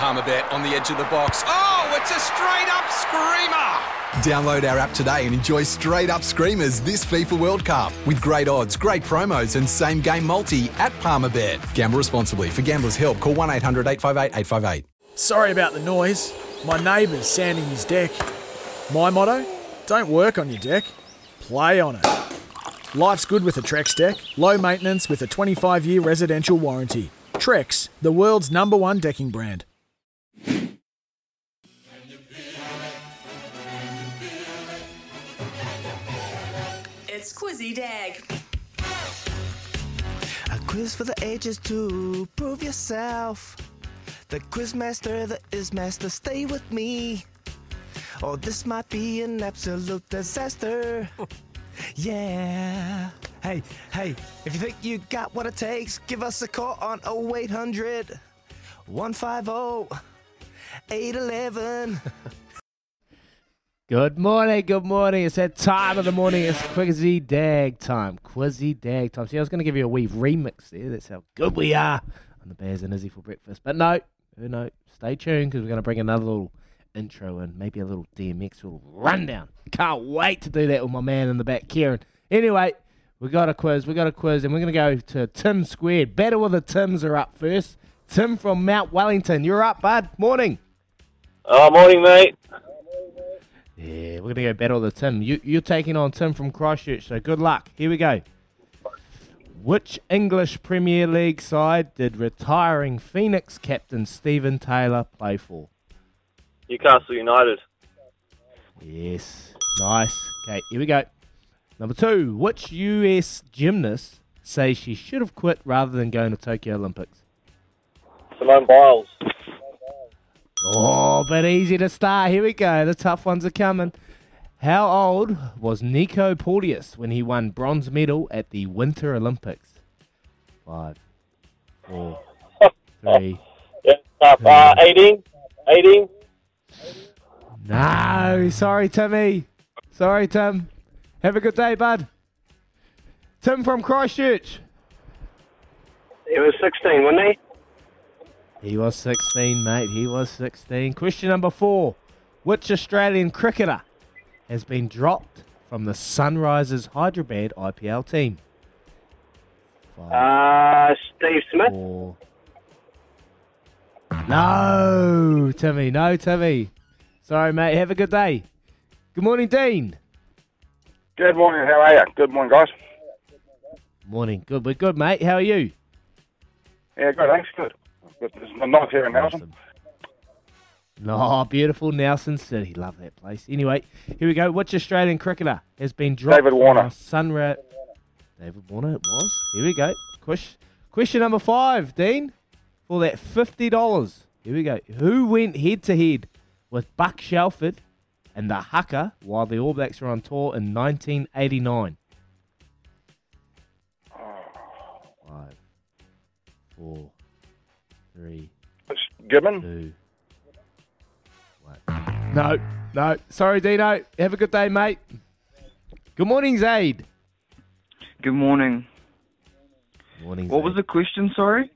Palmerbet on the edge of the box. Oh, it's a straight up screamer! Download our app today and enjoy straight up screamers this FIFA World Cup with great odds, great promos, and same game multi at Palmerbet. Gamble responsibly. For gamblers' help, call 1 800 858 858. Sorry about the noise. My neighbour's sanding his deck. My motto don't work on your deck, play on it. Life's good with a Trex deck, low maintenance with a 25 year residential warranty. Trex, the world's number one decking brand. It's Quizzy Dag. A quiz for the ages to prove yourself. The quizmaster, the is master, stay with me. Or this might be an absolute disaster. yeah. Hey, hey, if you think you got what it takes, give us a call on 0800 150 811. Good morning, good morning. It's that time of the morning. It's Quizzy Dag time. Quizzy Dag time. See, I was going to give you a wee remix there. That's how good we are on the Bears and Izzy for breakfast. But no, no, stay tuned because we're going to bring another little intro and maybe a little DMX little rundown. Can't wait to do that with my man in the back, Kieran. Anyway, we got a quiz. We got a quiz, and we're going to go to Tim Squared. Battle with the Tims are up first. Tim from Mount Wellington. You're up, bud. Morning. Oh, morning, mate. Yeah, we're going to go battle the Tim. You, you're taking on Tim from Christchurch, so good luck. Here we go. Which English Premier League side did retiring Phoenix captain Stephen Taylor play for? Newcastle United. Yes. Nice. Okay, here we go. Number two. Which US gymnast says she should have quit rather than going to Tokyo Olympics? Simone Biles. Oh, but easy to start. Here we go. The tough ones are coming. How old was Nico Porteous when he won bronze medal at the Winter Olympics? Five, four, three. Yeah, tough. Uh, 18. 18. No, sorry, Timmy. Sorry, Tim. Have a good day, bud. Tim from Christchurch. He was 16, wasn't he? He was 16, mate. He was 16. Question number four. Which Australian cricketer has been dropped from the Sunrisers Hyderabad IPL team? Uh, Steve Smith. Four. No, Timmy. No, Timmy. Sorry, mate. Have a good day. Good morning, Dean. Good morning. How are you? Good morning, guys. Morning. Good. We're good, mate. How are you? Yeah, good. Thanks. Good. Good. It's nice here in Nelson. No, beautiful Nelson City. Love that place. Anyway, here we go. Which Australian cricketer has been dropped? David Warner. Sunra. David Warner. It was. Here we go. Question, question number five, Dean, for that fifty dollars. Here we go. Who went head to head with Buck Shelford and the Haka while the All Blacks were on tour in 1989? Five, four, three, It's Gibbon. two, one. No, no. Sorry, Dino. Have a good day, mate. Good morning, Zaid. Good morning. Morning, What was the question, sorry?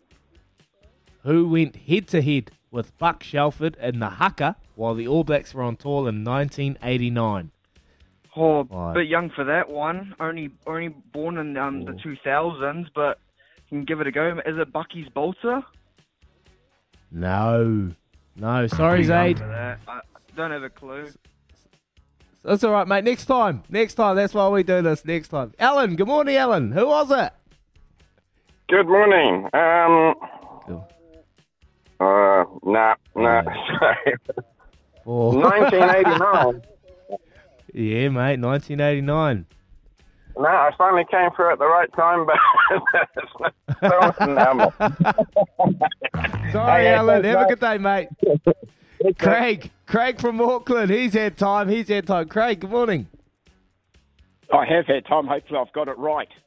Who went head to head with Buck Shelford and the Haka while the All Blacks were on tour in 1989? Oh, a bit young for that one. Only only born in um, the 2000s, but can give it a go. Is it Bucky's Bolter? No. No. Sorry, Zaid. I don't have a clue. That's all right, mate. Next time. Next time. That's why we do this. Next time. Alan. Good morning, Alan. Who was it? Good morning. Um. Uh, nah, nah. Sorry. Oh. 1989. yeah, mate. 1989. No, I finally came through at the right time, but it's not normal. Sorry, Hey, Alan. Have a good day, mate. Craig. Craig from Auckland. He's had time. He's had time. Craig, good morning. I have had time. Hopefully, I've got it right.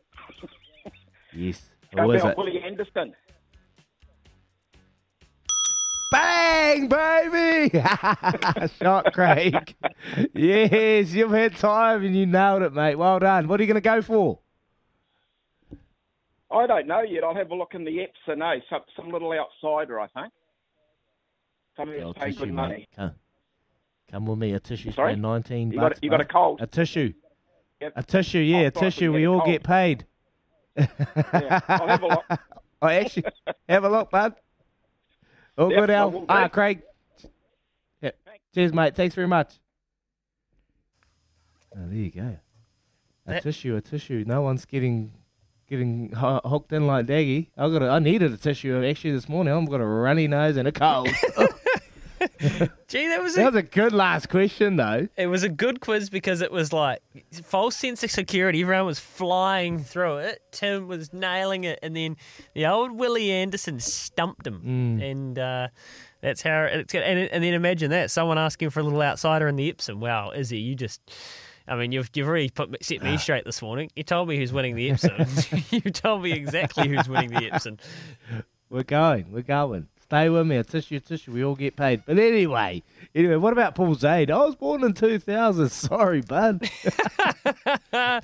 Yes. Go down it? Willie Anderson. Bang, baby! Shot, Craig. yes, you've had time and you nailed it, mate. Well done. What are you going to go for? I don't know yet. I'll have a look in the apps and know some, some little outsider. I think. Somebody paid tissue, good money. Come, come with me. A tissue Sorry? paying 19 You got- bucks. you got a cold? A tissue. Yep. A tissue, yeah, a Oh, sorry, tissue. We all cold. get paid. Yeah, I'll have a look. Oh, actually, have a look, bud. All Yep, good, Al. Ah, Craig. Yep. Cheers, mate. Thanks very much. Oh, there you go. A That- tissue, a tissue. No one's getting getting ho- hooked in like Daggy. I got. A, I needed a tissue actually this morning. I've got a runny nose and a cold. Gee, that was that a, was a good last question, though. it was a good quiz because it was like false sense of security. Everyone was flying through it. Tim was nailing it, and then the old Willie Anderson stumped him, Mm. and uh, that's how it's. And, and then imagine that someone asking for a little outsider in the Epsom. Wow, Izzy, you just. I mean, you've you've already put me- set me ah. straight this morning. You told me who's winning the Epsom. you told me exactly who's winning the Epsom. We're going. We're going. Stay with me. A tissue, a tissue. We all get paid. But anyway, anyway, what about Paul Zaid? I was born in 2000. Sorry, bud. Just I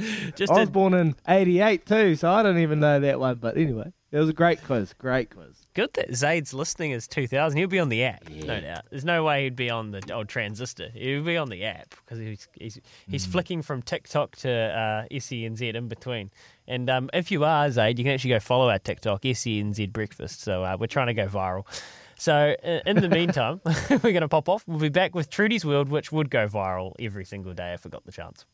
was a- born in 88 too, so I don't even know that one. But anyway, it was a great quiz. Great quiz. Good that Zaid's listening is 2000. He'll be on the app, no doubt. There's no way he'd be on the old transistor. He'll be on the app because he's he's, he's flicking from TikTok to uh, SENZ in between. And um, if you are Zaid, you can actually go follow our TikTok, SENZ Breakfast. So uh, we're trying to go viral. So uh, in the meantime, we're going to pop off. We'll be back with Trudy's World, which would go viral every single day if we got the chance.